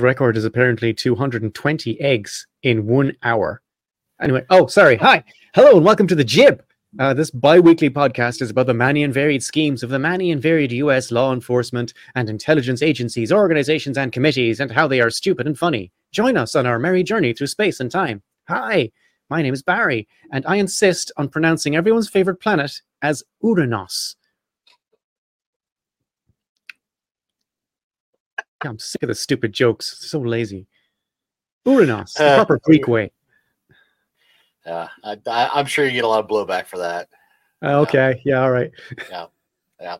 record is apparently 220 eggs in one hour. Anyway, oh, sorry. Hi. Hello, and welcome to the Jib. Uh, this bi weekly podcast is about the many and varied schemes of the many and varied US law enforcement and intelligence agencies, organizations, and committees, and how they are stupid and funny. Join us on our merry journey through space and time. Hi, my name is Barry, and I insist on pronouncing everyone's favorite planet as Uranus. I'm sick of the stupid jokes. So lazy. Uranus, the Uh, proper Greek way. Yeah, I, I, I'm sure you get a lot of blowback for that. Uh, okay, yeah, all right. Yeah.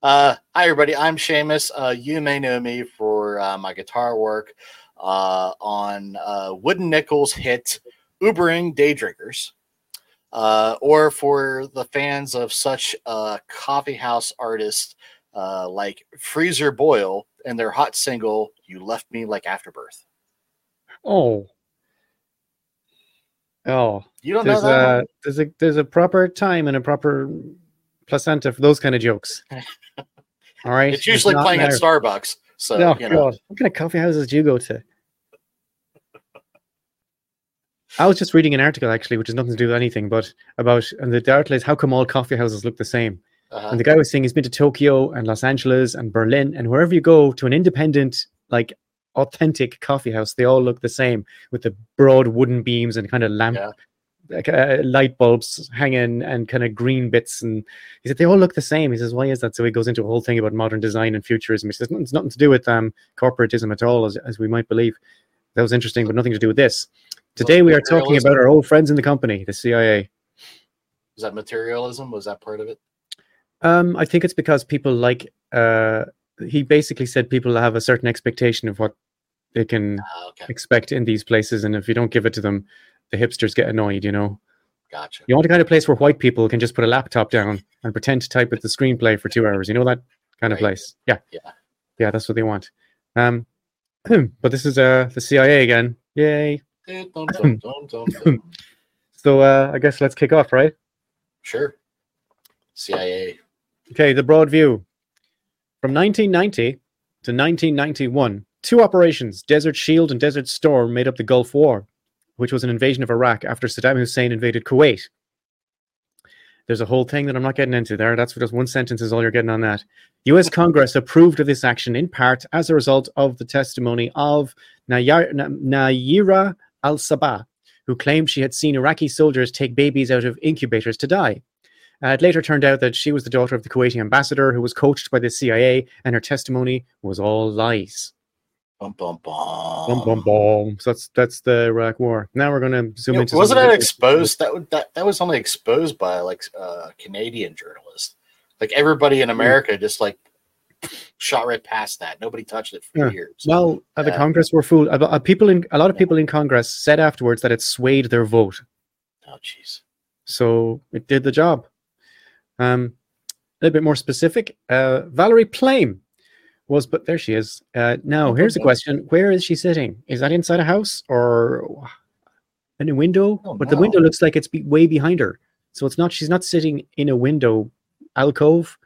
Uh, hi, everybody. I'm Seamus. Uh, you may know me for uh, my guitar work uh, on uh, Wooden Nickels' hit Ubering Day Drinkers, uh, or for the fans of such uh, coffee house artists uh, like Freezer Boyle and their hot single "You Left Me Like Afterbirth." Oh. Oh, You don't there's know that? a there's a there's a proper time and a proper placenta for those kind of jokes. All right, It's usually not playing at. Starbucks. So Oh you know, God, what kind of coffee houses do you go to? I was just reading an article actually, which has nothing to do with anything, but about and the article is how come all coffee houses look the same? Uh-huh. And the guy was saying he's been to Tokyo and Los Angeles and Berlin, and wherever you go to an independent, like authentic coffee house, they all look the same with the broad wooden beams and kind of lamp, Yeah. like, uh, light bulbs hanging and kind of green bits. And he said they all look the same. He says, why is that? So he goes into a whole thing about modern design and futurism. He says it's nothing to do with um, corporatism at all, as, as we might believe. That was interesting, but nothing to do with this. Today we are talking about our old friends in the company, the CIA. was that materialism? Was that part of it? Um, I think it's because people like uh he basically said people have a certain expectation of what they can Ah, okay, expect in these places, and if you don't give it to them, the hipsters get annoyed, you know. gotcha. You want a kind of place where white people can just put a laptop down and pretend to type with the screenplay for two hours, you know that kind of place. Yeah. Yeah. Yeah, that's what they want. Um but this is uh the CIA again. Yay. Eh. So uh I guess let's kick off, right? Sure. CIA. Okay, the broad view. From 1990 to 1991, two operations, Desert Shield and Desert Storm, made up the Gulf War, which was an invasion of Iraq after Saddam Hussein invaded Kuwait. There's a whole thing that I'm not getting into there. That's just one sentence is all you're getting on that. US Congress approved of this action in part as a result of the testimony of Nayar- Nayira al Sabah, who claimed she had seen Iraqi soldiers take babies out of incubators to die. Uh, it later turned out that she was the daughter of the Kuwaiti ambassador who was coached by the CIA, and her testimony was all lies. Bum, bum, bum. Bum, bum, bum. So that's that's the Iraq War. Now we're going to zoom Yeah, into. wasn't that exposed? That, would- that that was only exposed by like uh, Canadian journalists. Like everybody Hmm. in America just like shot right past that. Nobody touched it for Yeah. years. Well, uh, the Congress were fooled. Uh, uh, people in a lot of people in Congress said afterwards that it swayed their vote, oh jeez. so it did the job. Um, a little bit more specific. Uh, Valerie Plame was, but there she is. Uh, now, here's a question: Where is she sitting? Is that inside a house or in a window? Oh, but the window looks like it's be- way behind her, so it's not. She's not sitting in a window alcove.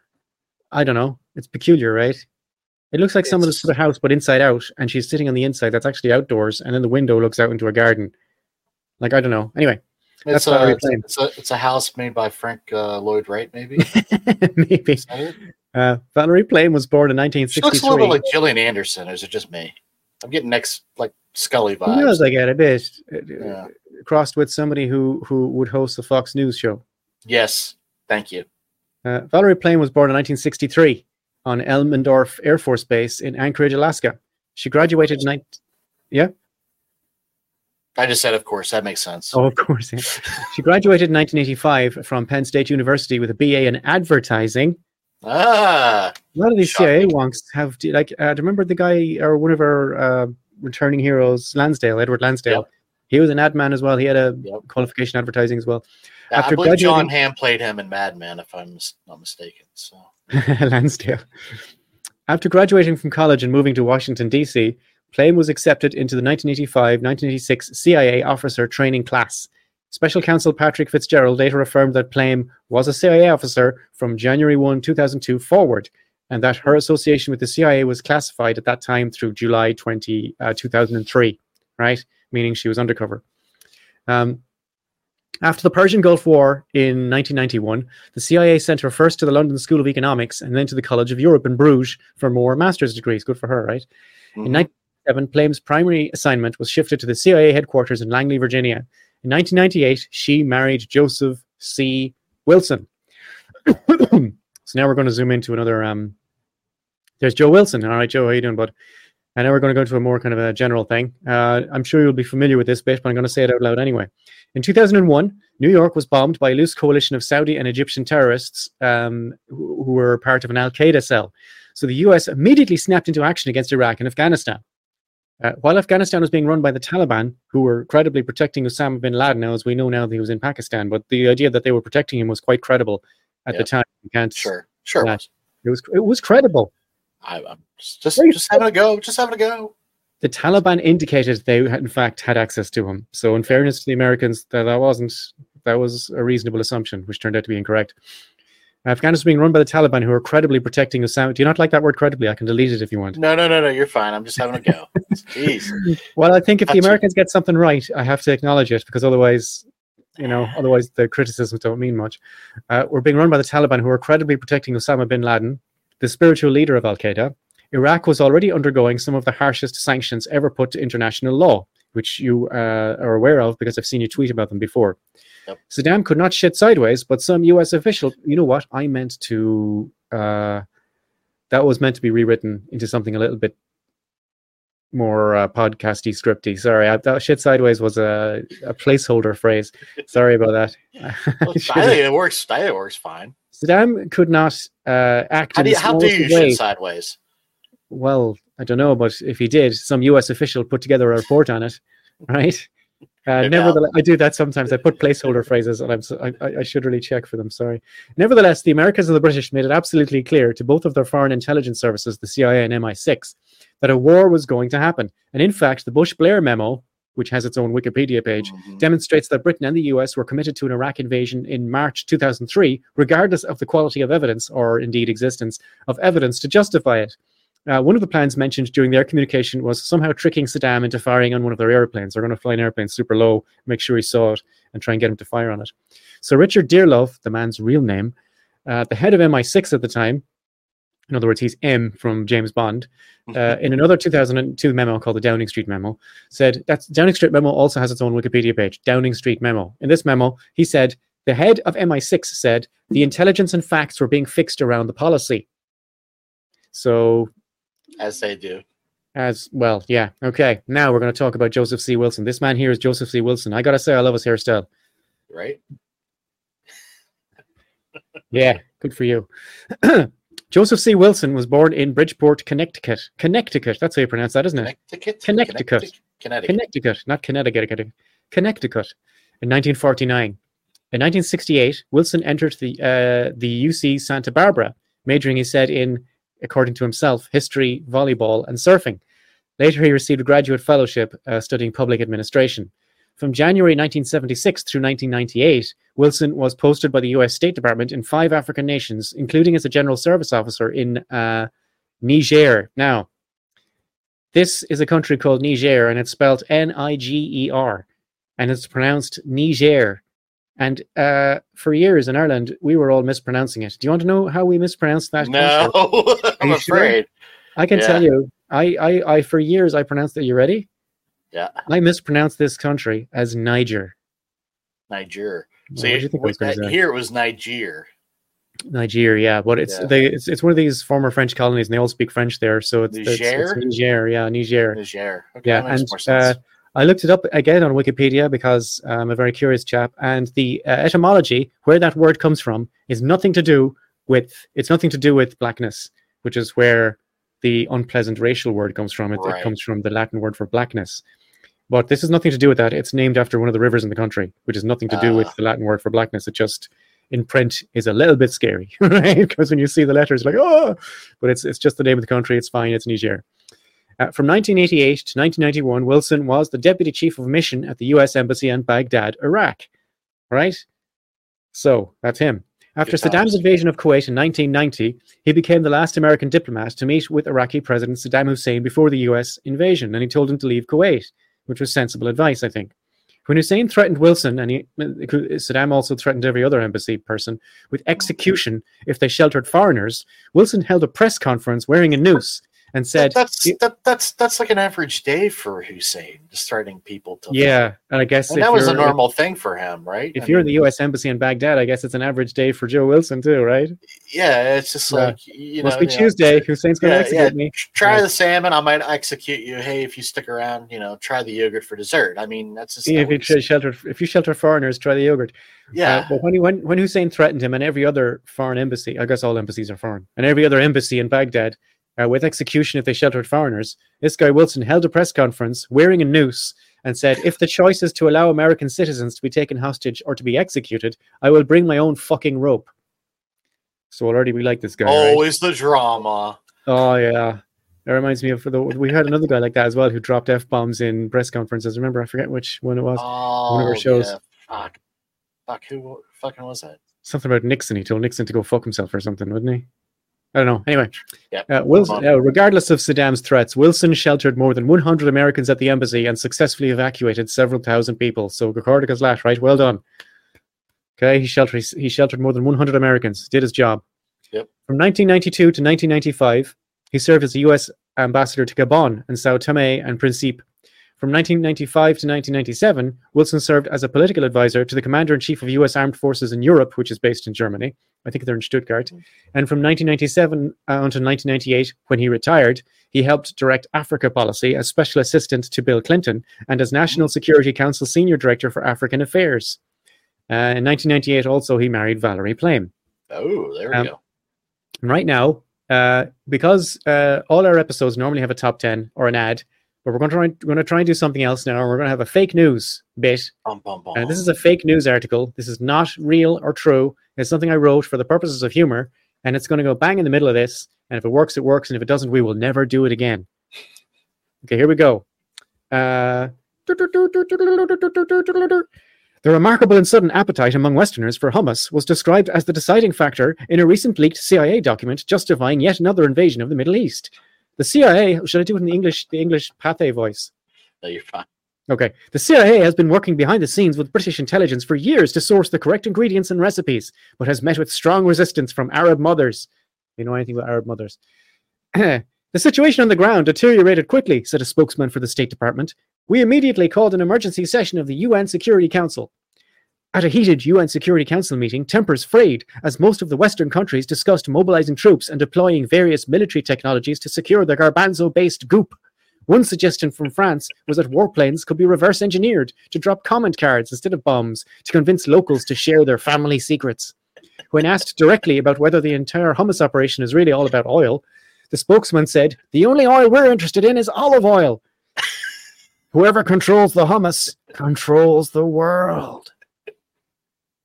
I don't know. It's peculiar, right? It looks like someone's It's- the house, but inside out, and she's sitting on the inside. That's actually outdoors, and then the window looks out into a garden. Like I don't know. Anyway, That's Valerie a, it's, it's a it's a house made by Frank uh, Lloyd Wright, maybe. maybe. Is it? Uh, Valerie Plame was born in 1963. She looks a 1963. little bit like Gillian Anderson. Or is it just me? I'm getting next like Scully Who knows? vibes. I get a bit uh, Yeah. crossed with somebody who who would host the Fox News show. Yes, thank you. Uh, Valerie Plame was born in 1963 on Elmendorf Air Force Base in Anchorage, Alaska. She graduated in 19. Yeah. I just said, of course, that makes sense. Oh, of course. Yeah. she graduated in 1985 from Penn State University with a BA in advertising. Ah, A lot of these CIA wonks have like. Uh, remember the guy or one of our uh, returning heroes, Lansdale, Edward Lansdale? Yep. He was an ad man as well. He had a Yep. qualification advertising as well. I After believe Jon Hamm played him in Mad Men, if I'm not mistaken. So Lansdale. After graduating from college and moving to Washington, D.C., Plame was accepted into the 1985 1986 CIA officer training class. Special Counsel Patrick Fitzgerald later affirmed that Plame was a CIA officer from January 1, 2002 forward, and that her association with the CIA was classified at that time through July 20, uh, 2003, right? Meaning she was undercover. Um, after the Persian Gulf War in 1991, the CIA sent her first to the London School of Economics and then to the College of Europe in Bruges for more master's degrees. Good for her, right? Mhm. In 1997, Plame's primary assignment was shifted to the CIA headquarters in Langley, Virginia. In 1998, she married Joseph C. Wilson. so now we're going to zoom into another. Um, there's Joe Wilson. All right, Joe, how you doing, bud? And now we're going to go into a more kind of a general thing. Uh, I'm sure you'll be familiar with this bit, but I'm going to say it out loud anyway. In 2001, New York was bombed by a loose coalition of Saudi and Egyptian terrorists um, who, who were part of an Al Qaeda cell. So the US immediately snapped into action against Iraq and Afghanistan. Uh, while Afghanistan was being run by the Taliban, who were credibly protecting Osama bin Laden, now as we know now that he was in Pakistan, but the idea that they were protecting him was quite credible at the time. You can't, Sure, sure. Yeah. It was it was credible. I, I'm just just, just having a go. Just having a go. The Taliban indicated they had, in fact had access to him. So, in fairness to the Americans, that that wasn't that was a reasonable assumption, which turned out to be incorrect. Afghanistan is being run by the Taliban, who are credibly protecting Osama. Do you not like that word credibly? I can delete it if you want. No, no, no, no. You're fine. I'm just having a go. Jeez. Well, I think if the Americans get something right, I have to acknowledge it because otherwise, you know, otherwise the criticisms don't mean much. Uh, we're being run by the Taliban, who are credibly protecting Osama bin Laden, the spiritual leader of Al Qaeda. Iraq was already undergoing some of the harshest sanctions ever put to international law, which you uh, are aware of because I've seen you tweet about them before. Yep. Saddam could not shit sideways, but some U.S. official, you know what? I meant to. Uh, that was meant to be rewritten into something a little bit more uh, podcasty scripty. Sorry, I, that shit sideways was a, a placeholder phrase. Sorry about that. Well, I think it works. I think it works fine. Saddam could not uh, act How in do you, how do you shit sideways? Well, I don't know, but if he did, some U.S. official put together a report on it, right? Uh, nevertheless, I do that sometimes. I put placeholder phrases, and I'm I, I should really check for them. Sorry. Nevertheless, the Americans and the British made it absolutely clear to both of their foreign intelligence services, the CIA and MI6, that a war was going to happen. And in fact, the Bush-Blair memo, which has its own Wikipedia page, Mhm. demonstrates that Britain and the US were committed to an Iraq invasion in March 2003, regardless of the quality of evidence or indeed existence of evidence to justify it. Uh, one of the plans mentioned during their communication was somehow tricking Saddam into firing on one of their airplanes. They're going to fly an airplane super low, make sure he saw it, and try and get him to fire on it. So Richard Dearlove, the man's real name, uh, the head of MI6 at the time, in other words, he's M from James Bond, uh, in another 2002 memo called the Downing Street Memo, said that Downing Street Memo also has its own Wikipedia page, Downing Street Memo. In this memo, he said the head of MI6 said the intelligence and facts were being fixed around the policy. So, as they do. as well, yeah, okay. Now we're going to talk about Joseph C. Wilson. This man here is Joseph C. Wilson. I got to say, I love his hairstyle. Right? Yeah, good for you. Joseph C. Wilson was born in Bridgeport, Connecticut. Connecticut, that's how you pronounce that, isn't it? Connecticut. Connecticut. Connecticut. Connecticut, not Connecticut, Connecticut, in 1949. In 1968, Wilson entered the uh, the UC Santa Barbara, majoring, he said, in, according to himself, history, volleyball, and surfing. Later, he received a graduate fellowship uh, studying public administration. From January 1976 through 1998, Wilson was posted by the U.S. State Department in five African nations, including as a general service officer in uh, Niger. Now, this is a country called Niger, and it's spelled N I G E R, and it's pronounced Niger. And uh, for years in Ireland, we were all mispronouncing it. Do you want to know how we mispronounced that? No. I'm you sure? afraid. I can Yeah. tell you. I, I, I, for years, I pronounced it. You ready? Yeah, I mispronounced this country as Niger. Niger. What So do you, you think I was uh, here it was Niger. Niger, yeah, but it's Yeah. they it's, it's one of these former French colonies, and they all speak French there. So it's it's, it's Niger? Niger, yeah, Niger. Niger. Okay, Yeah, that makes and more sense. uh, I looked it up again on Wikipedia because I'm a very curious chap, and the uh, etymology where that word comes from is nothing to do with it's nothing to do with blackness, which is where the unpleasant racial word comes from. It, it comes from the Latin word for blackness. But this has nothing to do with that. It's named after one of the rivers in the country, which has nothing to do with Ah. the Latin word for blackness. It just in print is a little bit scary, right? Because when you see the letters, like oh, but it's it's just the name of the country. It's fine. It's Niger. Uh, from 1988 to 1991, Wilson was the deputy chief of mission at the U.S. Embassy in Baghdad, Iraq. Right? So that's him. After Good Saddam's times. invasion of Kuwait in 1990, he became the last American diplomat to meet with Iraqi President Saddam Hussein before the US invasion, and he told him to leave Kuwait, which was sensible advice, I think. When Hussein threatened Wilson, and he, Saddam also threatened every other embassy person with execution if they sheltered foreigners, Wilson held a press conference wearing a noose and said, that's that, that's that's like an average day for Hussein, just threatening people to. "Yeah." And I guess and that was a normal thing for him, right? If I you're in the U.S. embassy in Baghdad, I guess it's an average day for Joe Wilson too, right? yeah, it's just Yeah. like you know, Must be you know, Tuesday. Hussein's going to Yeah, execute yeah. me. Try Right. the salmon, I might execute you. Hey, if you stick around, you know, try the yogurt for dessert. I mean, that's just See, if you sh- shelter, if you shelter foreigners, try the yogurt. Uh, yeah, but when, he, when when Hussein threatened him and every other foreign embassy, I guess all embassies are foreign, and every other embassy in Baghdad uh, with execution if they sheltered foreigners, this guy Wilson held a press conference wearing a noose and said, "If the choice is to allow American citizens to be taken hostage or to be executed, I will bring my own fucking rope." So already we like this guy. right? always the drama. Oh yeah, that reminds me of the we had another guy like that as well who dropped f bombs in press conferences. Remember, I forget which one it was. Oh, our shows. yeah. Fuck, fuck, who fucking was that? something about Nixon. He told Nixon to go fuck himself or something, wouldn't he? I don't know. Anyway, Yeah. uh, Wilson, uh, regardless of Saddam's threats, Wilson sheltered more than 100 Americans at the embassy and successfully evacuated several thousand people. So Gokordika's lat, right? Well done. Okay, he sheltered he sheltered more than 100 Americans. Did his job. Yep. From 1992 to 1995, he served as the U.S. ambassador to Gabon and Sao Tome and Principe. From 1995 to 1997, Wilson served as a political advisor to the Commander in Chief of U.S. Armed Forces in Europe, which is based in Germany. I think they're in Stuttgart. And from 1997 uh, until 1998, when he retired, he helped direct Africa policy as special assistant to Bill Clinton and as National Security Council Senior Director for African Affairs. Uh, in 1998, also, he married Valerie Plame. Oh, there we Um, go. And right now, uh, because uh, all our episodes normally have a top 10 or an ad, but we're going to try, we're going to try and do something else now. And We're going to have a fake news bit. Bum, bum, bum. Uh, this is a fake news article. This is not real or true. It's something I wrote for the purposes of humor, and it's going to go bang in the middle of this. And if it works, it works. And if it doesn't, we will never do it again. Okay, here we go. Uh, the remarkable and sudden appetite among Westerners for hummus was described as the deciding factor in a recent leaked CIA document justifying yet another invasion of the Middle East. The CIA, should I do it in the English, the English Pathé voice? no, you're fine. Okay. The CIA has been working behind the scenes with British intelligence for years to source the correct ingredients and recipes, but has met with strong resistance from Arab mothers. You know anything about Arab mothers? the situation on the ground deteriorated quickly, said a spokesman for the State Department. We immediately called an emergency session of the UN Security Council. At a heated UN Security Council meeting, tempers frayed as most of the Western countries discussed mobilizing troops and deploying various military technologies to secure the Garbanzo based goop. One suggestion from France was that warplanes could be reverse engineered to drop comment cards instead of bombs to convince locals to share their family secrets. When asked directly about whether the entire hummus operation is really all about oil, the spokesman said, The only oil we're interested in is olive oil. Whoever controls the hummus controls the world.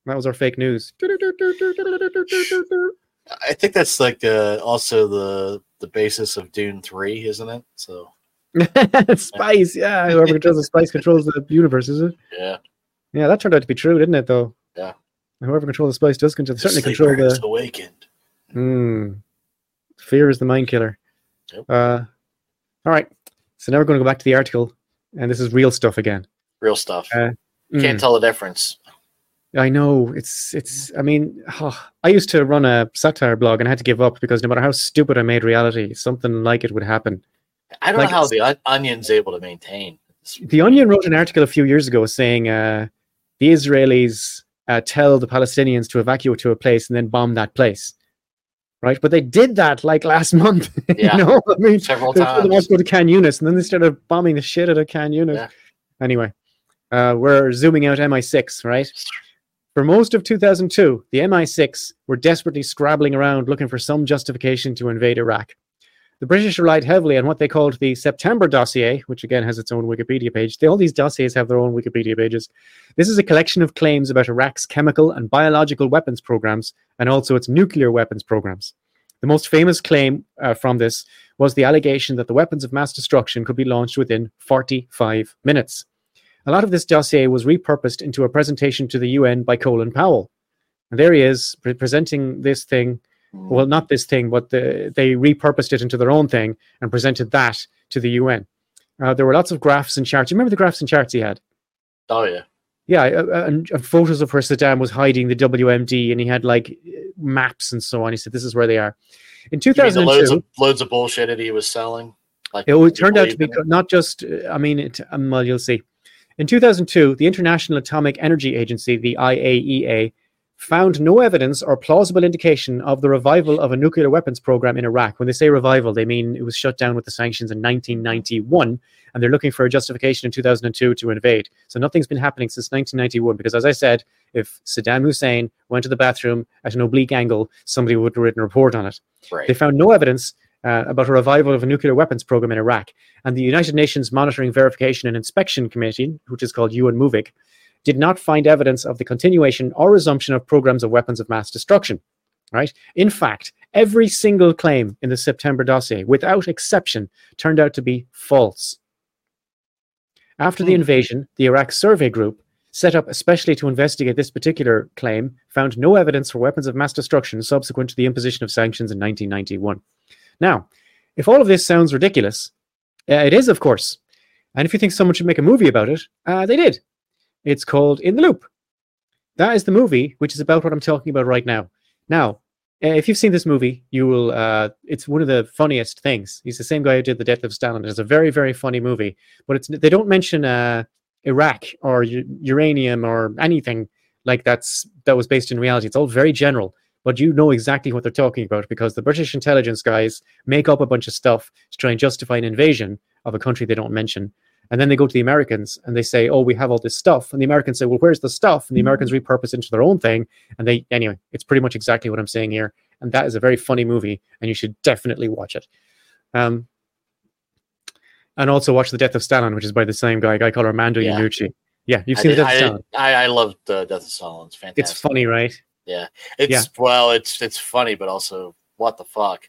That was our fake news. I think that's like uh, also the the basis of Dune Three, isn't it? So spice, yeah. Whoever controls the spice controls the universe, is it? yeah, Yeah, that turned out to be true, didn't it? Though. Yeah. Whoever controls the spice does control, certainly control the. awakened. Hmm. Fear is the mind killer. Yep. Uh, all right. So now we're going to go back to the article, and this is real stuff again. Real stuff. Uh, You Can't Mm. tell the difference. I know it's it's. I mean, I used to run a satire blog, and I had to give up because no matter how stupid I made reality, something like it would happen. I don't Like know how the onion's able to maintain. The Onion wrote an article a few years ago saying uh, the Israelis uh, tell the Palestinians to evacuate to a place and then bomb that place, right? But they did that like last month. Yeah. you know, I mean, Several they told them all times. to go to Khan Yunis, and then they started bombing the shit out of Khan Yunis. Yeah. Anyway, uh, we're zooming out MI6, right? For most of 2002, the MI6 were desperately scrabbling around looking for some justification to invade Iraq. The British relied heavily on what they called the September dossier, which again has its own Wikipedia page. All these dossiers have their own Wikipedia pages. This is a collection of claims about Iraq's chemical and biological weapons programs and also its nuclear weapons programs. The most famous claim uh, from this was the allegation that the weapons of mass destruction could be launched within 45 minutes. A lot of this dossier was repurposed into a presentation to the UN by Colin Powell. And there he is pre- presenting this thing. Mm. Well, not this thing, but the, they repurposed it into their own thing and presented that to the UN. Uh, there were lots of graphs and charts. You remember the graphs and charts he had? oh yeah. Yeah, uh, and, and photos of where Saddam was hiding the WMD, and he had like maps and so on. He said, "This is where they are." In You mean the loads 2002, of loads of bullshit that he was selling? Like it w- turned out to be believe in co- not just. I mean, it, um, well, you'll see. In 2002, the International Atomic Energy Agency, the IAEA, found no evidence or plausible indication of the revival of a nuclear weapons program in Iraq. When they say revival, they mean it was shut down with the sanctions in 1991, and they're looking for a justification in 2002 to invade. So nothing's been happening since 1991. Because, as I said, if Saddam Hussein went to the bathroom at an oblique angle, somebody would have written a report on it. Right. They found no evidence uh, about a revival of a nuclear weapons program in Iraq. And the United Nations Monitoring, Verification, and Inspection Committee, which is called UN MOVIC, did not find evidence of the continuation or resumption of programs of weapons of mass destruction. Right? In fact, every single claim in the September dossier, without exception, turned out to be false. After the Hmm. invasion, the Iraq Survey Group, set up especially to investigate this particular claim, found no evidence for weapons of mass destruction subsequent to the imposition of sanctions in 1991. Now, if all of this sounds ridiculous, uh, it is, of course. And if you think someone should make a movie about it, uh, they did. It's called In the Loop. That is the movie, which is about what I'm talking about right now. Now, uh, if you've seen this movie, you will. Uh, it's one of the funniest things. He's the same guy who did The Death of Stalin. It's a very, very funny movie, but it's they don't mention uh, Iraq or uranium or anything like that's that was based in reality. It's all very general, but you know exactly what they're talking about because the British intelligence guys make up a bunch of stuff to try and justify an invasion of a country they don't mention. And then they go to the Americans and they say, "Oh, we have all this stuff," and the Americans say, "Well, where's the stuff?" And the Americans repurpose into their own thing. And they, anyway, it's pretty much exactly what I'm saying here. And that is a very funny movie, and you should definitely watch it. Um, and also watch The Death of Stalin, which is by the same guy, a guy called Armando Yeah. Iannucci. Yeah, you've seen did, The Death I, of Stalin. I, I love the Death of Stalin. It's fantastic. It's funny, right? It's yeah. well, it's it's funny, but also what the fuck?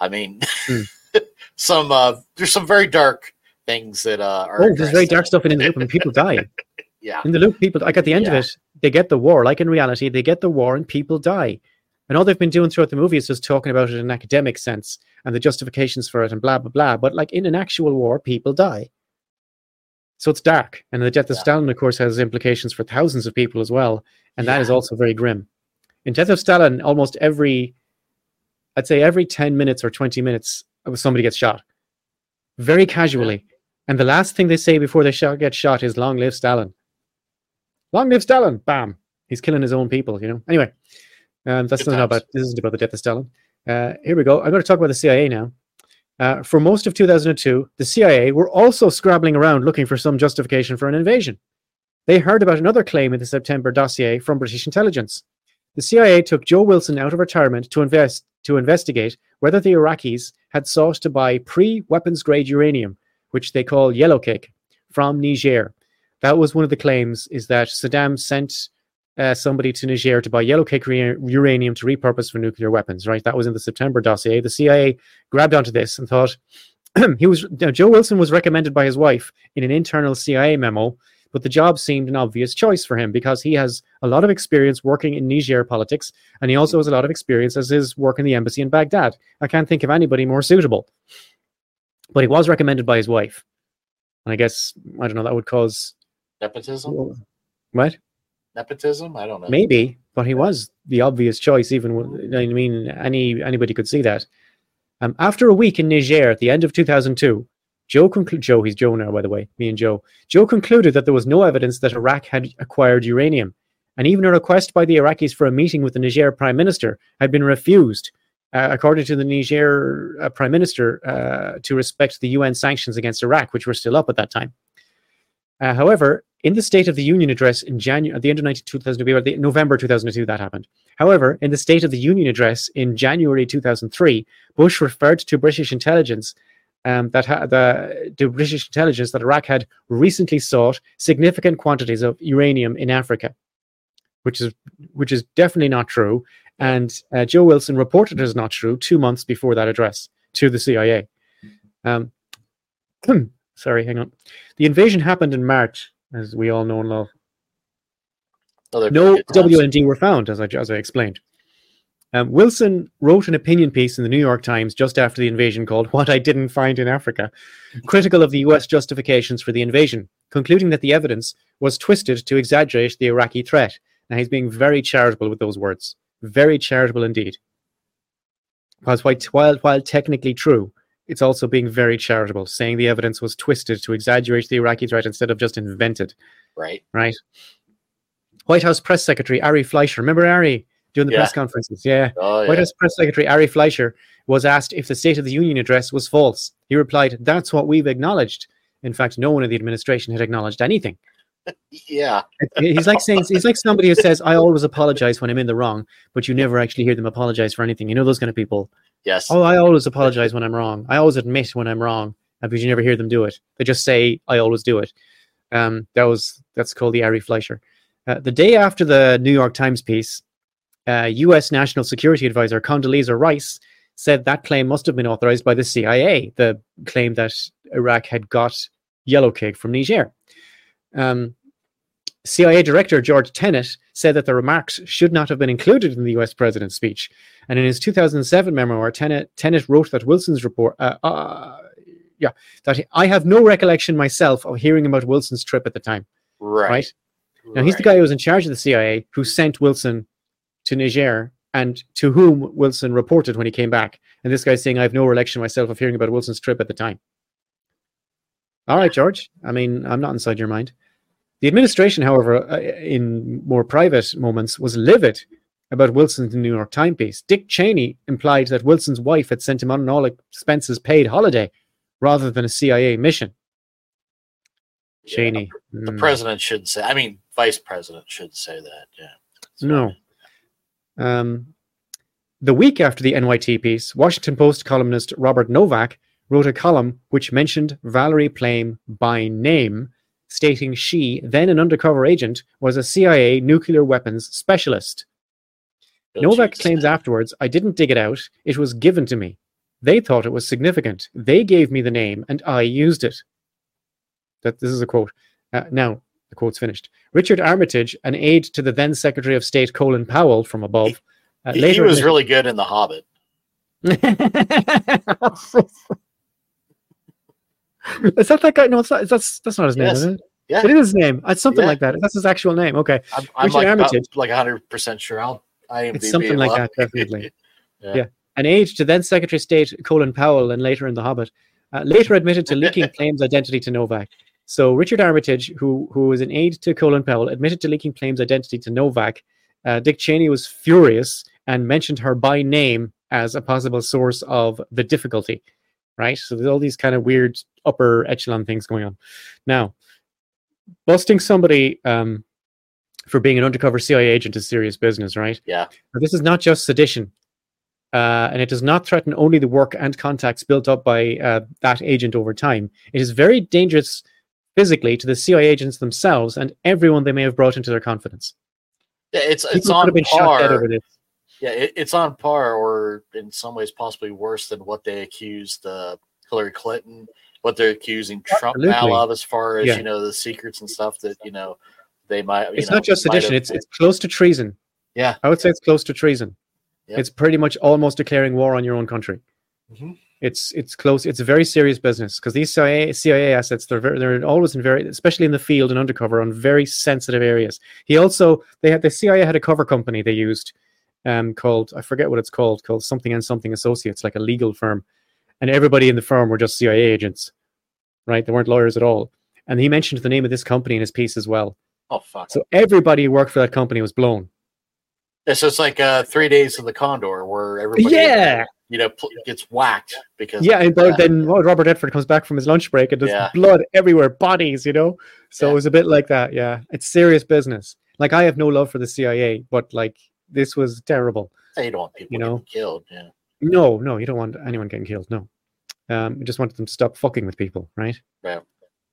I mean, Hmm. some uh, there's some very dark things that uh, are. Oh, there's very dark stuff in the Loop, and people die. Yeah, In the loop, people like at the end Yeah. of it, they get the war. Like in reality, they get the war and people die. And all they've been doing throughout the movie is just talking about it in an academic sense and the justifications for it and blah blah blah. But like in an actual war, people die. So it's dark. And the death of Yeah. Stalin, of course, has implications for thousands of people as well. And that is also very grim. In Death of Stalin, almost every I'd say every 10 minutes or 20 minutes uh, somebody gets shot. Very casually. And the last thing they say before they shot, get shot is long live Stalin. Long live Stalin! Bam! He's killing his own people, you know. Anyway, um, that's Good not times. about this isn't about the death of Stalin. Uh, here we go. I'm going to talk about the CIA now. Uh, for most of 2002, the CIA were also scrabbling around looking for some justification for an invasion. They heard about another claim in the September dossier from British intelligence. The CIA took Joe Wilson out of retirement to invest to investigate whether the Iraqis had sought to buy pre-weapons grade uranium, which they call yellow cake, from Niger. That was one of the claims: is that Saddam sent uh, somebody to Niger to buy yellow cake ura- uranium to repurpose for nuclear weapons. Right? That was in the September dossier. The CIA grabbed onto this and thought he was Joe Wilson was recommended by his wife in an internal CIA memo, but the job seemed an obvious choice for him because he has a lot of experience working in Niger politics, and he also has a lot of experience as his work in the embassy in Baghdad. I can't think of anybody more suitable. But he was recommended by his wife, and I guess I don't know that would cause nepotism. what Nepotism. I don't know. maybe, but he was the obvious choice. Even I mean, any anybody could see that. Um, after a week in Niger at the end of 2002, Joe concluded. Joe, he's Joe now, by the way. Me and Joe. Joe concluded that there was no evidence that Iraq had acquired uranium, and even a request by the Iraqis for a meeting with the Niger prime minister had been refused, uh, according to the Niger uh, prime minister, uh, to respect the UN sanctions against Iraq, which were still up at that time. Uh, however, in the State of the Union address in January, at the end of 2002, the- November 2002, that happened. However, in the State of the Union address in January 2003, Bush referred to British intelligence um, that ha- the, to British intelligence that Iraq had recently sought significant quantities of uranium in Africa, which is which is definitely not true. And uh, Joe Wilson reported it as not true two months before that address to the CIA. Um, sorry, hang on. The invasion happened in March, as we all know and love. They're no pretty good times. WMD were found, as I, as I explained. Um, Wilson wrote an opinion piece in the New York Times just after the invasion called What I Didn't Find in Africa, critical of the US justifications for the invasion, concluding that the evidence was twisted to exaggerate the Iraqi threat. Now, he's being very charitable with those words. Very charitable indeed. Because while, while, while technically true, it's also being very charitable, saying the evidence was twisted to exaggerate the Iraqi threat instead of just invented Right. right? White House Press Secretary Ari Fleischer, remember Ari doing the Yeah. press conferences? Yeah. Oh, yeah. White House Press Secretary Ari Fleischer was asked if the State of the Union address was false. He replied, That's what we've acknowledged. In fact, no one in the administration had acknowledged anything. yeah. He's like saying he's like somebody who says, I always apologize when I'm in the wrong, but you never actually hear them apologize for anything. You know those kind of people. Yes. Oh, I always apologize when I'm wrong. I always admit when I'm wrong, uh, because you never hear them do it. They just say, "I always do it." Um, that was that's called the Ari Fleischer. Uh, the day after the New York Times piece, uh, U.S. National Security Advisor Condoleezza Rice said that claim must have been authorized by the CIA. The claim that Iraq had got yellow cake from Niger. Um, CIA Director George Tenet said that the remarks should not have been included in the US president's speech. And in his 2007 memoir, Tenet, Tenet wrote that Wilson's report, uh, uh, yeah, that I have no recollection myself of hearing about Wilson's trip at the time. right. right. Now, he's the guy who was in charge of the CIA who sent Wilson to Niger and to whom Wilson reported when he came back. And this guy's saying, I have no recollection myself of hearing about Wilson's trip at the time. All right, George. I mean, I'm not inside your mind. The administration, however, uh, in more private moments, was livid about Wilson's New York Times piece. Dick Cheney implied that Wilson's wife had sent him on an all expenses paid holiday rather than a CIA mission. Yeah, Cheney. The hmm. president should say. I mean, vice president should say that. Yeah. No. Um, the week after the NYT piece, Washington Post columnist Robert Novak wrote a column which mentioned Valerie Plame by name, stating she, then an undercover agent, was a CIA nuclear weapons specialist. Oh, Novak claims afterwards, I didn't dig it out, it was given to me. They thought it was significant. They gave me the name and I used it. That this is a quote. Uh, now, the quote's finished. Richard Armitage, an aide to the then Secretary of State Colin Powell from above, uh, He, later he was really good in The Hobbit. is that that guy? No, it's not, that's that's not his name, Yes. is it? Yeah. It is his name. It's something Yeah. like that. That's his actual name. Okay. I'm, I'm Richard like, about, Armitage. like 100% sure. I'll, I It's something like that, definitely. Yeah. Yeah. An aide to then Secretary of State Colin Powell and later in The Hobbit, uh, later admitted to leaking Plame's identity to Novak. So Richard Armitage, who who was an aide to Colin Powell, admitted to leaking Plame's identity to Novak. Uh, Dick Cheney was furious and mentioned her by name as a possible source of the difficulty. Right. So there's all these kind of weird upper echelon things going on. Now, busting somebody um, for being an undercover CIA agent is serious business, right? Yeah. But this is not just sedition. Uh, and it does not threaten only the work and contacts built up by uh, that agent over time. It is very dangerous physically to the CIA agents themselves and everyone they may have brought into their confidence. Yeah, it's it's People could on been par. over this. Yeah, it, it's on par, or in some ways possibly worse than what they accused uh, Hillary Clinton, what they're accusing Trump now of, as far as Yeah. you know the secrets and stuff that you know they might. You It's know, not just sedition, have- it's, it's close to treason. Yeah. I would say it's close to treason. Yep. It's pretty much almost declaring war on your own country. Mhm. It's it's close. It's a very serious business because these CIA, CIA assets they're very, they're always in very especially in the field and undercover on very sensitive areas. He also they had the CIA had a cover company they used um, called I forget what it's called called something and something associates like a legal firm, and everybody in the firm were just CIA agents, right? They weren't lawyers at all. And he mentioned the name of this company in his piece as well. Oh fuck! So everybody who worked for that company was blown. So it's like uh, three days of the Condor, where everybody, Yeah. You know, gets whacked because Yeah, and then Robert Redford comes back from his lunch break and there's Yeah. blood everywhere, bodies, you know. So Yeah. it was a bit like that. Yeah, it's serious business. Like I have no love for the CIA, but like this was terrible. You don't want people you know. getting killed. Yeah, No, no, you don't want anyone getting killed. No, um, we just wanted them to stop fucking with people, right? Yeah.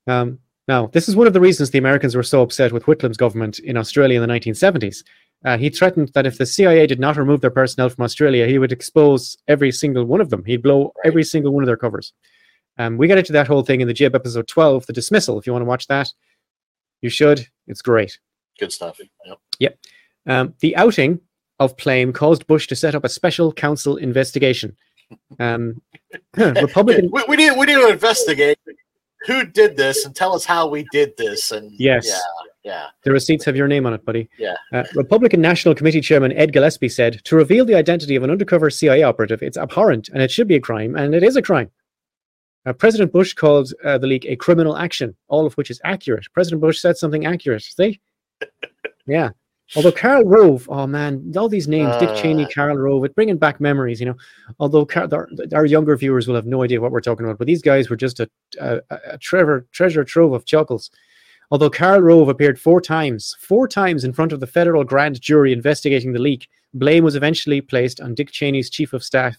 Um, now, this is one of the reasons the Americans were so upset with Whitlam's government in Australia in the 1970s. Uh, he threatened that if the CIA did not remove their personnel from Australia, he would expose every single one of them. He'd blow every single one of their covers. Um, we get into that whole thing in the Jib episode 12, the dismissal. If you want to watch that, you should. It's great. Good stuff. Yep. Um, the outing of Plame caused Bush to set up a special counsel investigation. Um, Republican. we, we need we need to investigate who did this and tell us how we did this. And Yes. yeah, yeah. The receipts have your name on it, buddy. Yeah. Uh, Republican National Committee Chairman Ed Gillespie said, To reveal the identity of an undercover CIA operative, it's abhorrent and it should be a crime, and it is a crime. Uh, President Bush called uh, the leak a criminal action, all of which is accurate. President Bush said something accurate. See? yeah. Although Karl Rove, oh man, all these names, Dick Cheney, Karl Rove, it bringing back memories, you know. Although Car- our, our younger viewers will have no idea what we're talking about, but these guys were just a, a, a treasure, treasure trove of chuckles. Although Karl Rove appeared four times, four times in front of the federal grand jury investigating the leak, blame was eventually placed on Dick Cheney's chief of staff,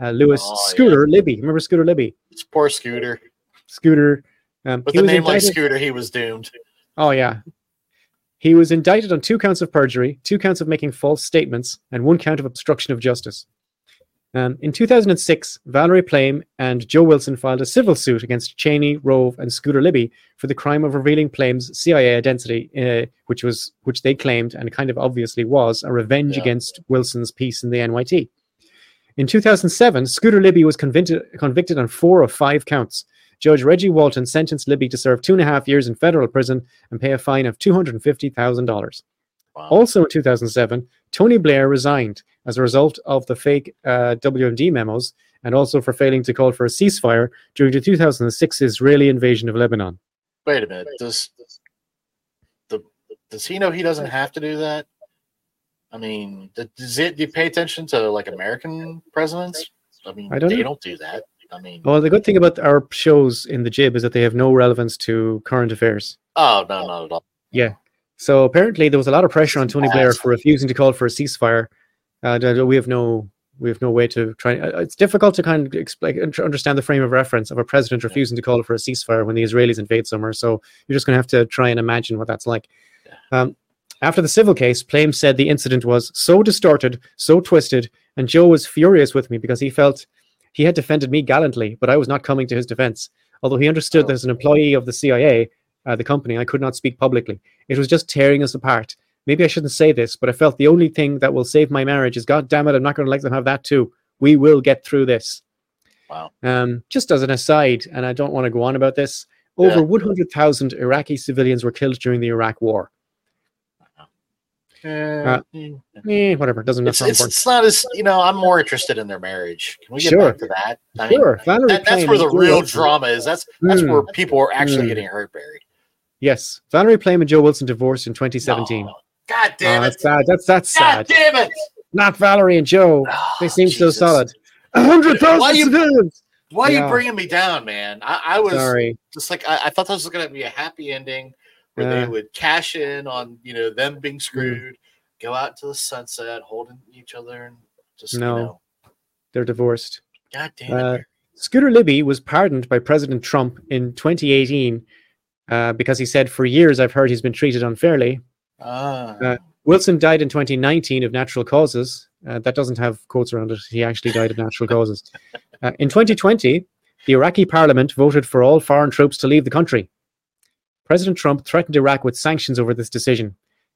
uh, Lewis Oh, yeah. Scooter Libby. Remember Scooter Libby? It's poor Scooter. Scooter. Um, With he a was name like Scooter, he was doomed. Oh yeah. He was indicted on two counts of perjury, two counts of making false statements, and one count of obstruction of justice. Um, in 2006, Valerie Plame and Joe Wilson filed a civil suit against Cheney, Rove, and Scooter Libby for the crime of revealing Plame's CIA identity, uh, which was which they claimed and kind of obviously was a revenge Yeah. against Wilson's piece in the NYT. In 2007, Scooter Libby was convicted, convicted on four of five counts. Judge Reggie Walton sentenced Libby to serve two and a half years in federal prison and pay a fine of $250,000. Wow. Also in 2007, Tony Blair resigned as a result of the fake uh, WMD memos and also for failing to call for a ceasefire during the 2006 Israeli invasion of Lebanon. Wait a minute. Does the does he know he doesn't have to do that? I mean, does it? Do you pay attention to like American presidents? I mean, I don't they know. don't do that. I mean, Well, the good thing about our shows in the Jib is that they have no relevance to current affairs. oh no, not at all. So apparently there was a lot of pressure on Tony Blair for refusing to call for a ceasefire. Uh, we have no we have no way to try. uh, It's difficult to kind of explain understand the frame of reference of a president refusing to call for a ceasefire when the Israelis invade somewhere. So you're just going to have to try and imagine what that's like. Um, after the civil case, Plame said the incident was so distorted, so twisted, and Joe was furious with me because he felt he had defended me gallantly, but I was not coming to his defense. Although he understood Oh. that as an employee of the CIA, uh, the company, I could not speak publicly. It was just tearing us apart. Maybe I shouldn't say this, but I felt the only thing that will save my marriage is God damn it, I'm not going to let them have that too. We will get through this. Wow. Um, just as an aside, and I don't want to go on about this, over Yeah. 100,000 Iraqi civilians were killed during the Iraq War. Uh, Eh, whatever, doesn't it's, it's, it's not as you know. I'm more interested in their marriage. Can we get Sure. back to that? I Sure, Valerie that, that's where the real drama is. That's that's Mm. where people are actually Mm. getting hurt, Barry. Yes, Valerie Plame and Joe Wilson divorced in 2017. No. God Oh, damn it! that's sad. That's that's God sad. damn it! Not Valerie and Joe. They Oh, seem so solid. A hundred Why thousand civilians. Why are Yeah. you bringing me down, man? I, I was Sorry. just like I, I thought this was going to be a happy ending where Yeah. they would cash in on you know them Mm. being screwed, go out to the sunset, holding each other, and just No. you know, They're divorced. God damn Uh, it! Scooter Libby was pardoned by President Trump in 2018 uh, because he said, For years, I've heard he's been treated unfairly. Ah. uh, Wilson died in 2019 of natural causes. Uh, that doesn't have quotes around it. He actually died of natural causes. Uh, in 2020, the Iraqi parliament voted for all foreign troops to leave the country. President Trump threatened Iraq with sanctions over this decision.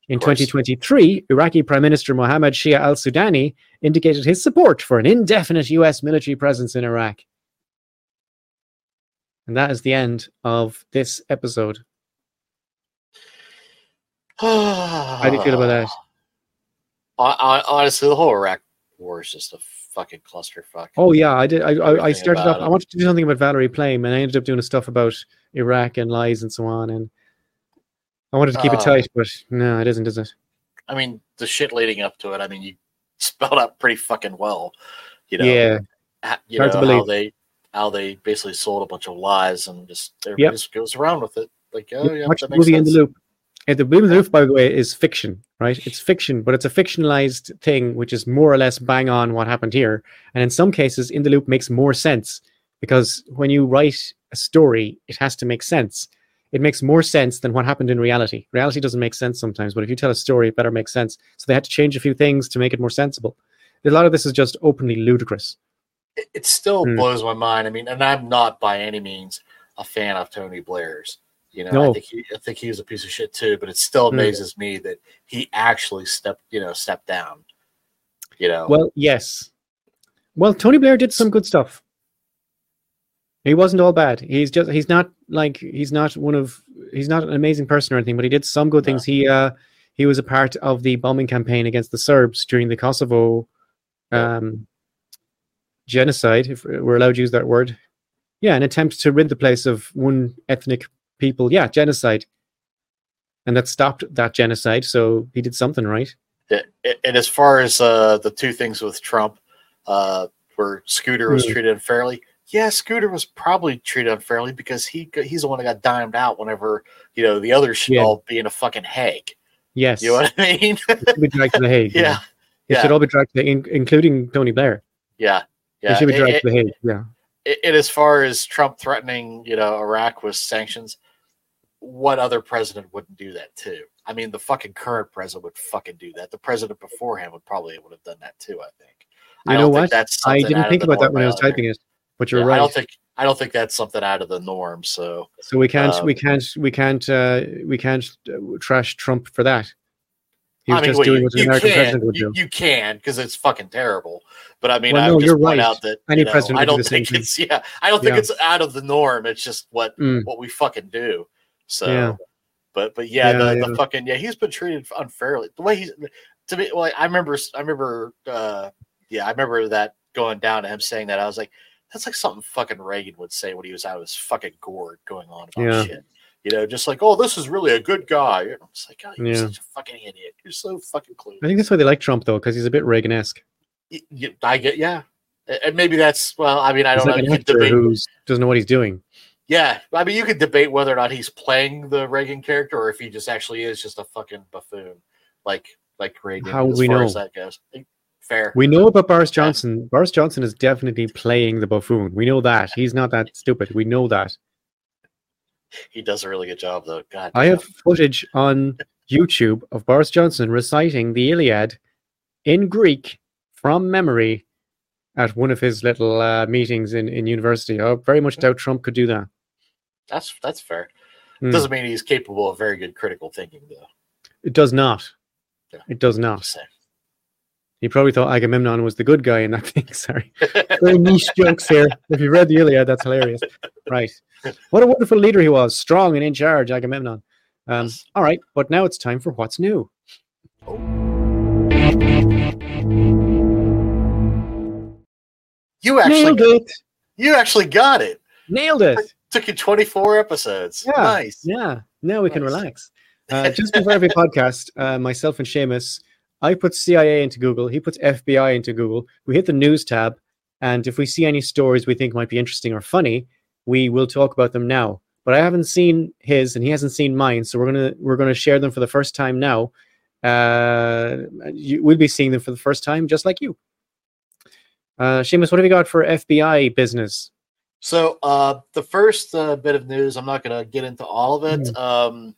In 2023, Iraqi Prime Minister Mohammed Shia al Sudani indicated his support for an indefinite US military presence in Iraq. And that is the end of this episode. How do you feel about that? honestly, the whole Iraq war is just a fucking clusterfuck. Oh yeah, I did. I, I, I started off. I wanted to do something about Valerie Plame, and I ended up doing stuff about Iraq and lies and so on. And I wanted to keep it Uh, tight, but no, it isn't, is it? I mean, the shit leading up to it. I mean, you spelled out pretty fucking well. You know, yeah, you hard know to believe. they how they basically sold a bunch of lies and just everybody Yep. just goes around with it. Like, oh yeah, watch that makes movie in the loop. And the movie in the loop, by the way, is fiction, right? It's fiction, but it's a fictionalized thing, which is more or less bang on what happened here. And in some cases, in the loop makes more sense because when you write a story, it has to make sense. It makes more sense than what happened in reality. Reality doesn't make sense sometimes, but if you tell a story, it better make sense. So they had to change a few things to make it more sensible. A lot of this is just openly ludicrous. It, it still Hmm. blows my mind. I mean, and I'm not by any means a fan of Tony Blair's. You know, No. I think he, I think he was a piece of shit too. But it still Hmm. amazes me that he actually stepped, you know, stepped down. You know, Well, yes. Well, Tony Blair did some good stuff. He wasn't all bad. He's just he's not like he's not one of he's not an amazing person or anything, but he did some good No. things. He uh he was a part of the bombing campaign against the Serbs during the Kosovo um genocide, if we're allowed to use that word. Yeah, an attempt to rid the place of one ethnic people. Yeah, genocide. And that stopped that genocide, so he did something right. and as far as uh, the two things with Trump, uh, where Scooter was Hmm. treated unfairly, yeah, Scooter was probably treated unfairly because he he's the one that got dimed out whenever you know the others should Yeah. all be in a fucking Hague. Yes. You know what I mean? Be dragged to the Hague. yeah, They yeah. should all be dragged to including Tony Blair. yeah, Yeah. should be It- dragged it- to Yeah. it- and as far as Trump threatening, you know, Iraq with sanctions, what other president wouldn't do that too? I mean, the fucking current president would fucking do that. The president before him would probably would have done that too. I think. You I know what? that's I didn't think about that when I was typing it, but you're Yeah, right. I don't think I don't think that's something out of the norm. So so we can't, we um, can't, we can't, uh, we can't uh, trash Trump for that. He was I mean, just doing you, what you American can president would you, do. you can because it's fucking terrible. But I mean, Well, I no, you're point right. out that Any know, president I do don't the think thing. it's yeah. I don't think Yeah. it's out of the norm. It's just what Mm, what we fucking do. So, Yeah. but but yeah, Yeah, the, the fucking yeah, he's been treated unfairly. The way he's to me, well, I remember, I remember, uh, yeah, I remember that going down to him saying that. I was like, that's like something fucking Reagan would say when he was out of his fucking gourd going on about shit. You know, just like, oh, this is really a good guy. I'm just like, oh, you're Yeah. such a fucking idiot. You're so fucking clueless. I think that's why they like Trump though, because he's a bit Reagan-esque. Y- y- I get, yeah. And maybe that's well. I mean, I don't know. You debate who doesn't know what he's doing. Yeah, I mean, you could debate whether or not he's playing the Reagan character or if he just actually is just a fucking buffoon, like like Reagan. How we far know? as that goes. Fair. We know about Boris Johnson. Boris Johnson is definitely playing the buffoon. We know that he's not that stupid. We know that. He does a really good job, though. God, I damn. have footage on YouTube of Boris Johnson reciting the Iliad in Greek from memory at one of his little uh, meetings in, in university. I very much doubt Trump could do that. That's that's fair. Hmm. Doesn't mean he's capable of very good critical thinking, though. It does not. Yeah. It does not. He probably thought Agamemnon was the good guy in that thing. Sorry. Very niche jokes here. If you read the Iliad, that's hilarious. Right. What a wonderful leader he was. Strong and in charge, Agamemnon. Um, Yes. all right. But now it's time for what's new. You actually, Nailed it. you actually got it. Nailed it. Took you 24 episodes. Yeah. Nice. Yeah. Now we can relax. Uh, just before every podcast, uh, myself and Seamus, I put CIA into Google. He puts FBI into Google. We hit the news tab, and if we see any stories we think might be interesting or funny, we will talk about them now. But I haven't seen his, and he hasn't seen mine, so we're gonna we're gonna share them for the first time now. Uh, you, we'll be seeing them for the first time, just like you. Uh, Seamus, what have you got for FBI business? So uh, the first uh, bit of news, I'm not going to get into all of it. Um,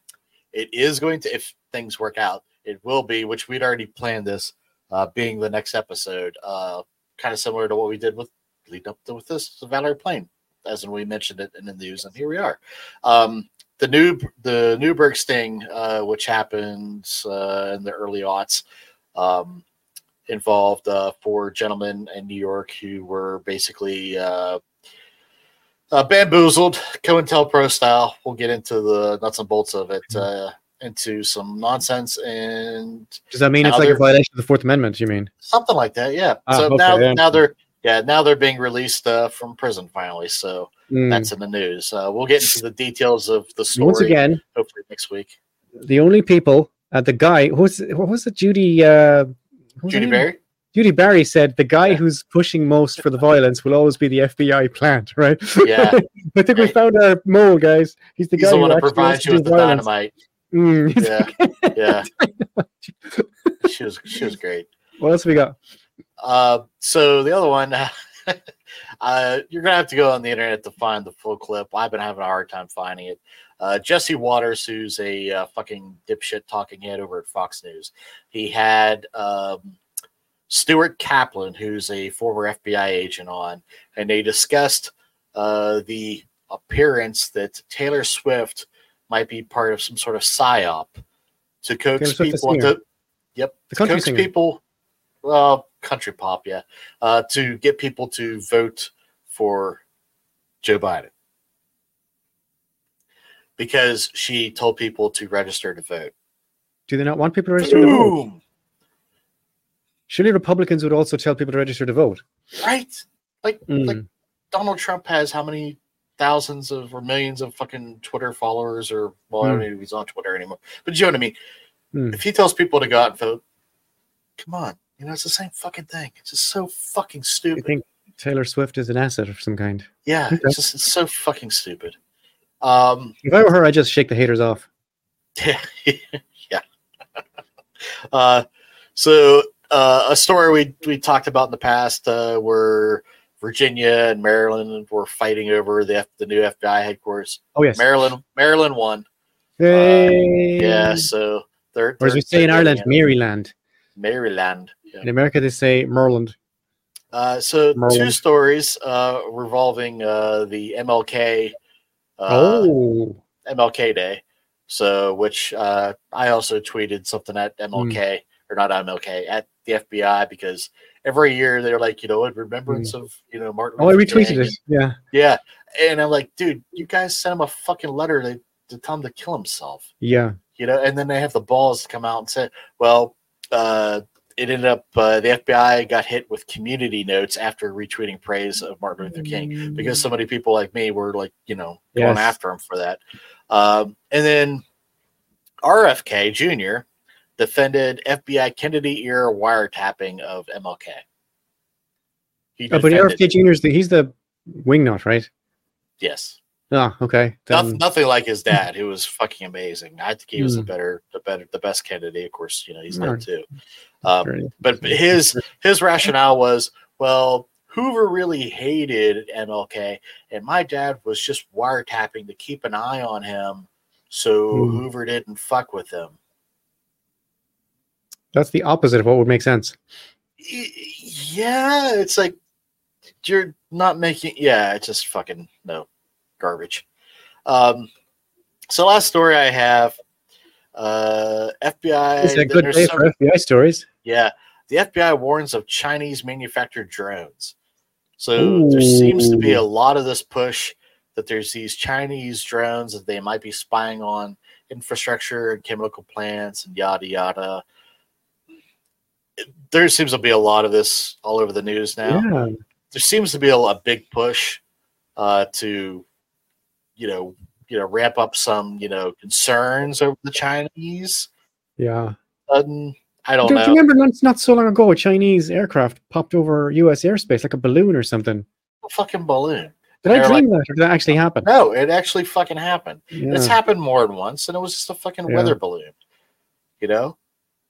it is going to, if things work out, it will be, which we'd already planned this, uh, being the next episode, uh, kind of similar to what we did with leading up to with this the Valerie Plame, as we mentioned it in the news, and here we are. Um, the new the Newburgh sting, uh, which happened uh, in the early aughts. Um, involved uh, four gentlemen in New York who were basically uh, uh, bamboozled, COINTELPRO style. We'll get into the nuts and bolts of it, uh, into some nonsense and Does that mean it's like a violation of the Fourth Amendment? You mean? something like that. Yeah. Ah, so okay, now, yeah. now they're yeah now they're being released uh, from prison finally. So Mm. that's in the news. Uh, we'll get into the details of the story Once again, hopefully next week. the only people uh, the guy who's what was it judy uh what was her Judy? Berry. judy barry said the guy who's pushing most for the violence will always be the fbi plant right Yeah. i think we found our mole guys he's the He's guy the who provides you with the violence. dynamite. Mm, Yeah. Yeah. she was she was great. what else we got Uh, so the other one, uh, you're gonna have to go on the internet to find the full clip. I've been having a hard time finding it. Uh, Jesse Watters, who's a uh, fucking dipshit talking head over at Fox News, he had um, Stuart Kaplan, who's a former FBI agent, on, and they discussed uh, the appearance that Taylor Swift might be part of some sort of psyop to coax people into. Yep, The to coax singer. people. Well, country pop, yeah, uh, to get people to vote for Joe Biden because she told people to register to vote. Do they not want people to register to vote? Surely Republicans would also tell people to register to vote. Right? Like, Mm. like Donald Trump has how many thousands of or millions of fucking Twitter followers, or well, I don't Hmm. know if he's on Twitter anymore. But you know what I mean? Hmm. If he tells people to go out and vote, come on, you know it's the same fucking thing. It's just so fucking I stupid. think Taylor Swift is an asset of some kind. yeah, it's just it's so fucking stupid. Um, If I were her, I'd just shake the haters off. Yeah, yeah. uh, so uh, a story we we talked about in the past uh, where Virginia and Maryland were fighting over the F, the new FBI headquarters. Oh yes. Maryland Maryland won. Hey. Yeah, so they're, Or as we say in Ireland, getting. Maryland. Maryland. Yeah. In America, they say Merland. Uh, so two stories uh, revolving uh, the MLK uh, oh. MLK Day. So, which uh, I also tweeted something at. MLK or not MLK at the FBI because every year they're like, you know, in remembrance of you know Martin. Oh, I retweeted it. Yeah. Yeah, and I'm like, dude, you guys sent him a fucking letter to, to tell him to kill himself. Yeah. You know, and then they have the balls to come out and say, well, uh, it ended up uh, the FBI got hit with community notes after retweeting praise of Martin Luther King because so many people like me were like, you know, going Yes. after him for that. Um, and then RFK Jr. defended FBI Kennedy era wiretapping of MLK. He Oh, but RFK Jr. is the, he's the wingnut, right? yes, Oh, okay. Noth- Then, nothing like his dad, who was fucking amazing. I think he was the Hmm. better, the better, the best Kennedy. Of course, you know he's dead too. Um, Right. but his his rationale was, well, Hoover really hated MLK, and my dad was just wiretapping to keep an eye on him, so Hmm. Hoover didn't fuck with him. That's the opposite of what would make sense. Yeah, it's like you're not making. Yeah, it's just fucking no garbage. Um, so last story I have, uh, FBI. It's a good day some- for FBI stories. Yeah, the FBI warns of Chinese manufactured drones. So there seems to be a lot of this push that there's these Chinese drones that they might be spying on infrastructure and chemical plants and yada yada. There seems to be a lot of this all over the news now. Yeah. There seems to be a, a big push uh, to, you know, you know, ramp up some, you know, concerns over the Chinese. Yeah. Sudden, I don't Do, do know. remember not, not so long ago a Chinese aircraft popped over US airspace like a balloon or something? A fucking balloon. Did I dream that or did that actually happen? No, it actually fucking happened. It's happened more than once, and it was just a fucking Yeah. weather balloon. You know,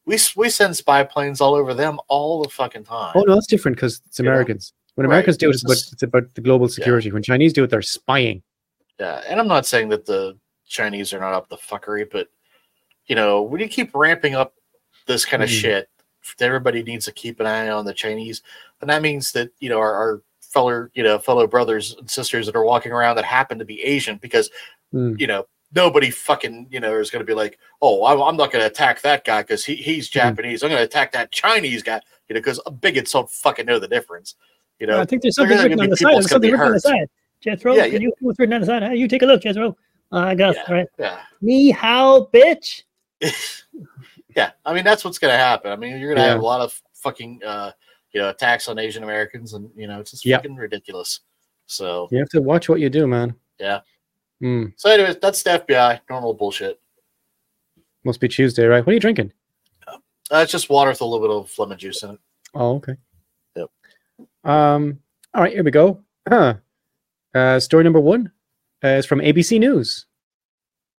we we send spy planes all over them all the fucking time. Oh no, that's different because it's You know? Americans. When Right, Americans do it, it's about, it's about the global security. When Chinese do it, they're spying. Yeah, and I'm not saying that the Chinese are not up the fuckery, but you know, when you keep ramping up this kind of Mhm. shit, everybody needs to keep an eye on the Chinese, and that means that you know our, our fellow you know fellow brothers and sisters that are walking around that happen to be Asian, because Mm. you know nobody fucking you know is going to be like, oh, I'm, I'm not going to attack that guy because he, he's Mhm. Japanese. I'm going to attack that Chinese guy, you know, because bigots don't fucking know the difference. You know, I think there's something written on the side. There's something written on the side. Jethro, Yeah, can yeah. you what's written on the side? Hey, you take a look, Jethro. Uh, I got Yeah. all right. yeah. Me how, bitch. yeah, I mean that's what's going to happen. I mean, you're going to have a lot of fucking uh, you know attacks on Asian Americans, and you know it's just Yeah. fucking ridiculous. So, You have to watch what you do, man. Yeah. Mm. so anyways, that's the FBI normal bullshit. Must be Tuesday, right? What are you drinking? Uh, it's just water with a little bit of lemon juice in it. Oh, okay. Yep. Um. All right, here we go. Huh. Uh, story number one uh, is from ABC News.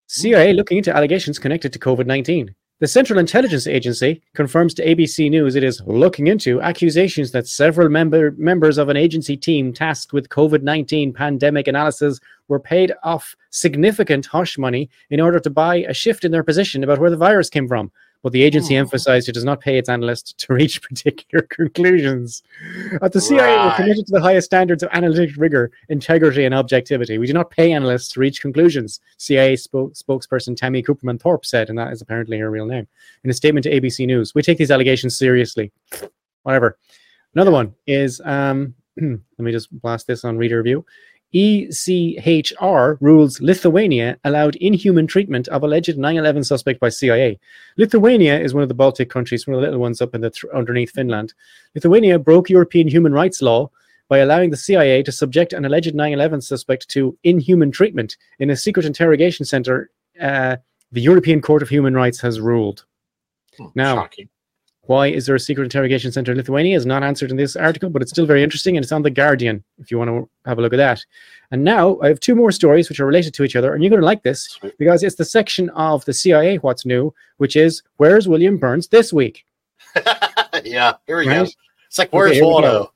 CIA looking into allegations connected to COVID 19. The Central Intelligence Agency confirms to ABC News it is looking into accusations that several member, members of an agency team tasked with COVID 19 pandemic analysis were paid off significant hush money in order to buy a shift in their position about where the virus came from. But the agency Hmm. emphasized it does not pay its analysts to reach particular conclusions. At the CIA, we're committed to the highest standards of analytic rigor, integrity, and objectivity. We do not pay analysts to reach conclusions, CIA spoke, spokesperson Tammy Kupperman Thorp said, and that is apparently her real name. In a statement to ABC News, we take these allegations seriously. Whatever. Another one is um, let me just blast this on reader review. ECHR rules Lithuania allowed inhuman treatment of alleged 9 11 suspect by CIA. Lithuania is one of the Baltic countries, one of the little ones up in the th- underneath Finland. Lithuania broke European human rights law by allowing the CIA to subject an alleged 9 11 suspect to inhuman treatment in a secret interrogation center. Uh, the European Court of Human Rights has ruled. Hmm, Now- shocking. Why is there a secret interrogation center in Lithuania? Is not answered in this article, but it's still very interesting and it's on The Guardian if you want to have a look at that. And now I have two more stories which are related to each other, and you're going to like this because it's the section of the CIA What's New, which is Where's William Burns this week? yeah, here we go. It's like where's here we Waldo?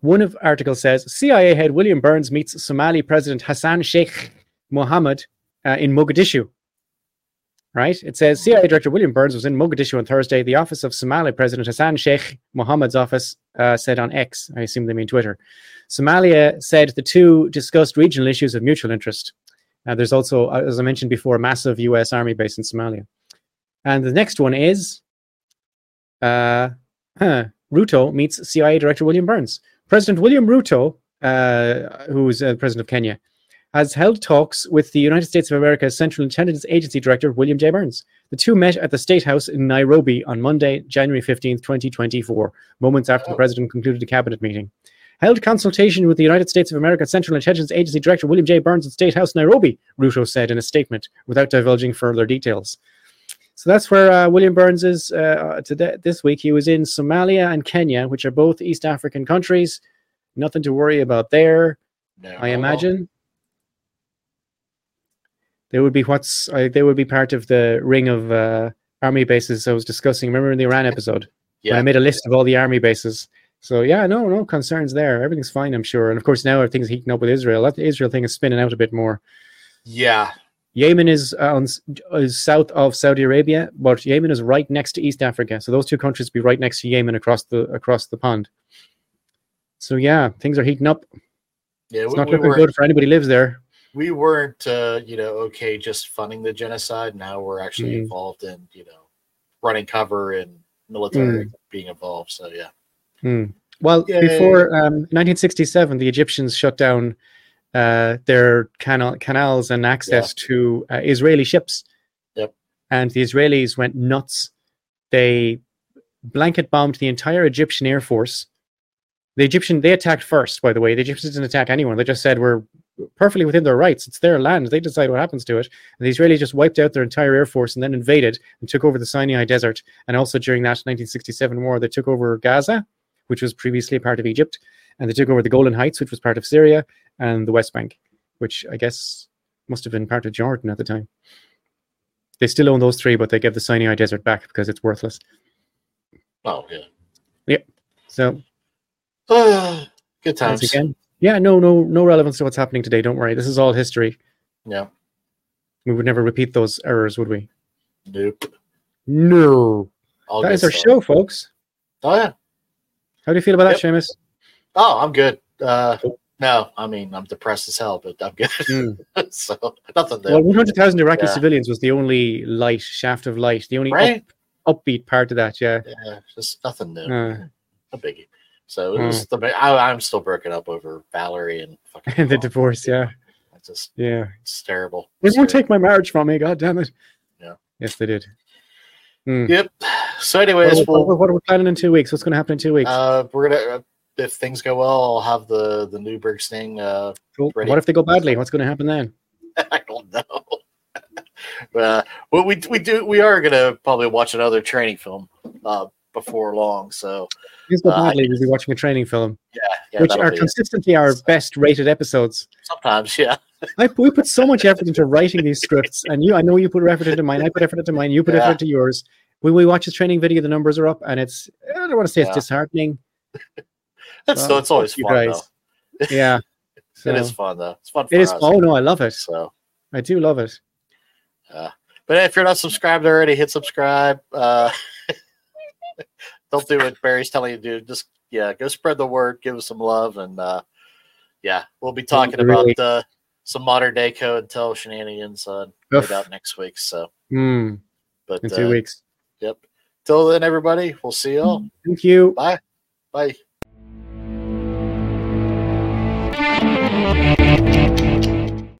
One of articles says CIA head William Burns meets Somali President Hassan Sheikh Mohammed uh, in Mogadishu. Right? It says CIA Director William Burns was in Mogadishu on Thursday. The office of Somali President Hassan Sheikh Mohammed's office uh, said on X. I assume they mean Twitter. Somalia said the two discussed regional issues of mutual interest. Uh, there's also, uh, as I mentioned before, a massive U.S. Army base in Somalia. And the next one is uh, huh, Ruto meets CIA Director William Burns. President William Ruto, uh, who is uh, president of Kenya, has held talks with the United States of America's Central Intelligence Agency Director William J. Burns. The two met at the State House in Nairobi on Monday, January 15th, 2024, moments after the Oh. president concluded a cabinet meeting. Held consultation with the United States of America's Central Intelligence Agency Director William J. Burns at State House, Nairobi, Ruto said in a statement, without divulging further details. So that's where uh, William Burns is uh, today. This week, he was in Somalia and Kenya, which are both East African countries. Nothing to worry about there, No. I imagine. They would be what's uh, they would be part of the ring of uh, army bases I was discussing. Remember in the Iran episode when I made a list of all the army bases. So yeah, no, no concerns there. Everything's fine, I'm sure. And of course now everything's heating up with Israel. That Israel thing is spinning out a bit more. Yeah. Yemen is uh, on is south of Saudi Arabia, but Yemen is right next to East Africa. So those two countries be right next to Yemen across the across the pond. So yeah, things are heating up. Yeah. It's we, not we looking weren't, good for anybody who lives there. We weren't uh, you know, okay just funding the genocide. Now we're actually Mhm. involved in, you know, running cover and military being involved. So yeah. Hmm. Well, Yay. before um, 1967, the Egyptians shut down uh, their canal, canals and access to uh, Israeli ships. Yep. And the Israelis went nuts. They blanket bombed the entire Egyptian air force. The Egyptian they attacked first, by the way. The Egyptians didn't attack anyone. They just said we're perfectly within their rights. It's their land. They decide what happens to it. And the Israelis just wiped out their entire air force and then invaded and took over the Sinai Desert. And also during that 1967 war, they took over Gaza, which was previously a part of Egypt, and they took over the Golan Heights, which was part of Syria, and the West Bank, which I guess must have been part of Jordan at the time. They still own those three, but they gave the Sinai Desert back because it's worthless. Oh yeah. Yep. So Good once times. again, yeah, no, no, no relevance to what's happening today. Don't worry, this is all history. Yeah. We would never repeat those errors, would we? Nope. No. All That is our show, folks. Oh yeah. How do you feel about that, Yep. Seamus? Oh, I'm good. Uh no, I mean I'm depressed as hell, but I'm good. Mm. so nothing there. Well, 100,000 Iraqi Yeah. civilians was the only light, shaft of light, the only up- upbeat part of that, yeah. Yeah, just nothing new. Uh, A biggie. So it was the I, I'm still broken up over Valerie and fucking the Paul. divorce, yeah. It's just Yeah. it's terrible. They won't take my marriage from me, god damn it. Yeah. Yes, they did. Yep. So, anyways, what, we'll, what are we planning in two weeks? What's going to happen in two weeks? uh, we're gonna uh, if things go well, I'll have the the Newburgh thing. Uh, Cool. ready. What if they go badly? What's going to happen then? I don't know. but uh, well, we we do we are gonna probably watch another training film uh, before long. So they Uh, badly, we'll be watching a training film, yeah, yeah which are be it. consistently our best rated episodes. sometimes yeah. I, we put so much effort into writing these scripts, and you, I know you put effort into mine. I put effort into mine. You put Yeah. effort into yours. When we watch this training video, the numbers are up, and it's I don't want to say it's Yeah. disheartening. That's Well, it's always fun guys. Yeah, though. It is fun though. It's fun. For It is. us, Oh no, I love it. So I do love it. But if you're not subscribed already, hit subscribe. Uh, don't do what Barry's telling you to do. Just yeah, go spread the word, give us some love, and uh, yeah, we'll be talking really- about uh, some modern day code tell shenanigans uh, Oof. right out next week. So, Hmm, but in two uh, weeks. yep. Till then, everybody, we'll see y'all. Thank you. Bye. Bye.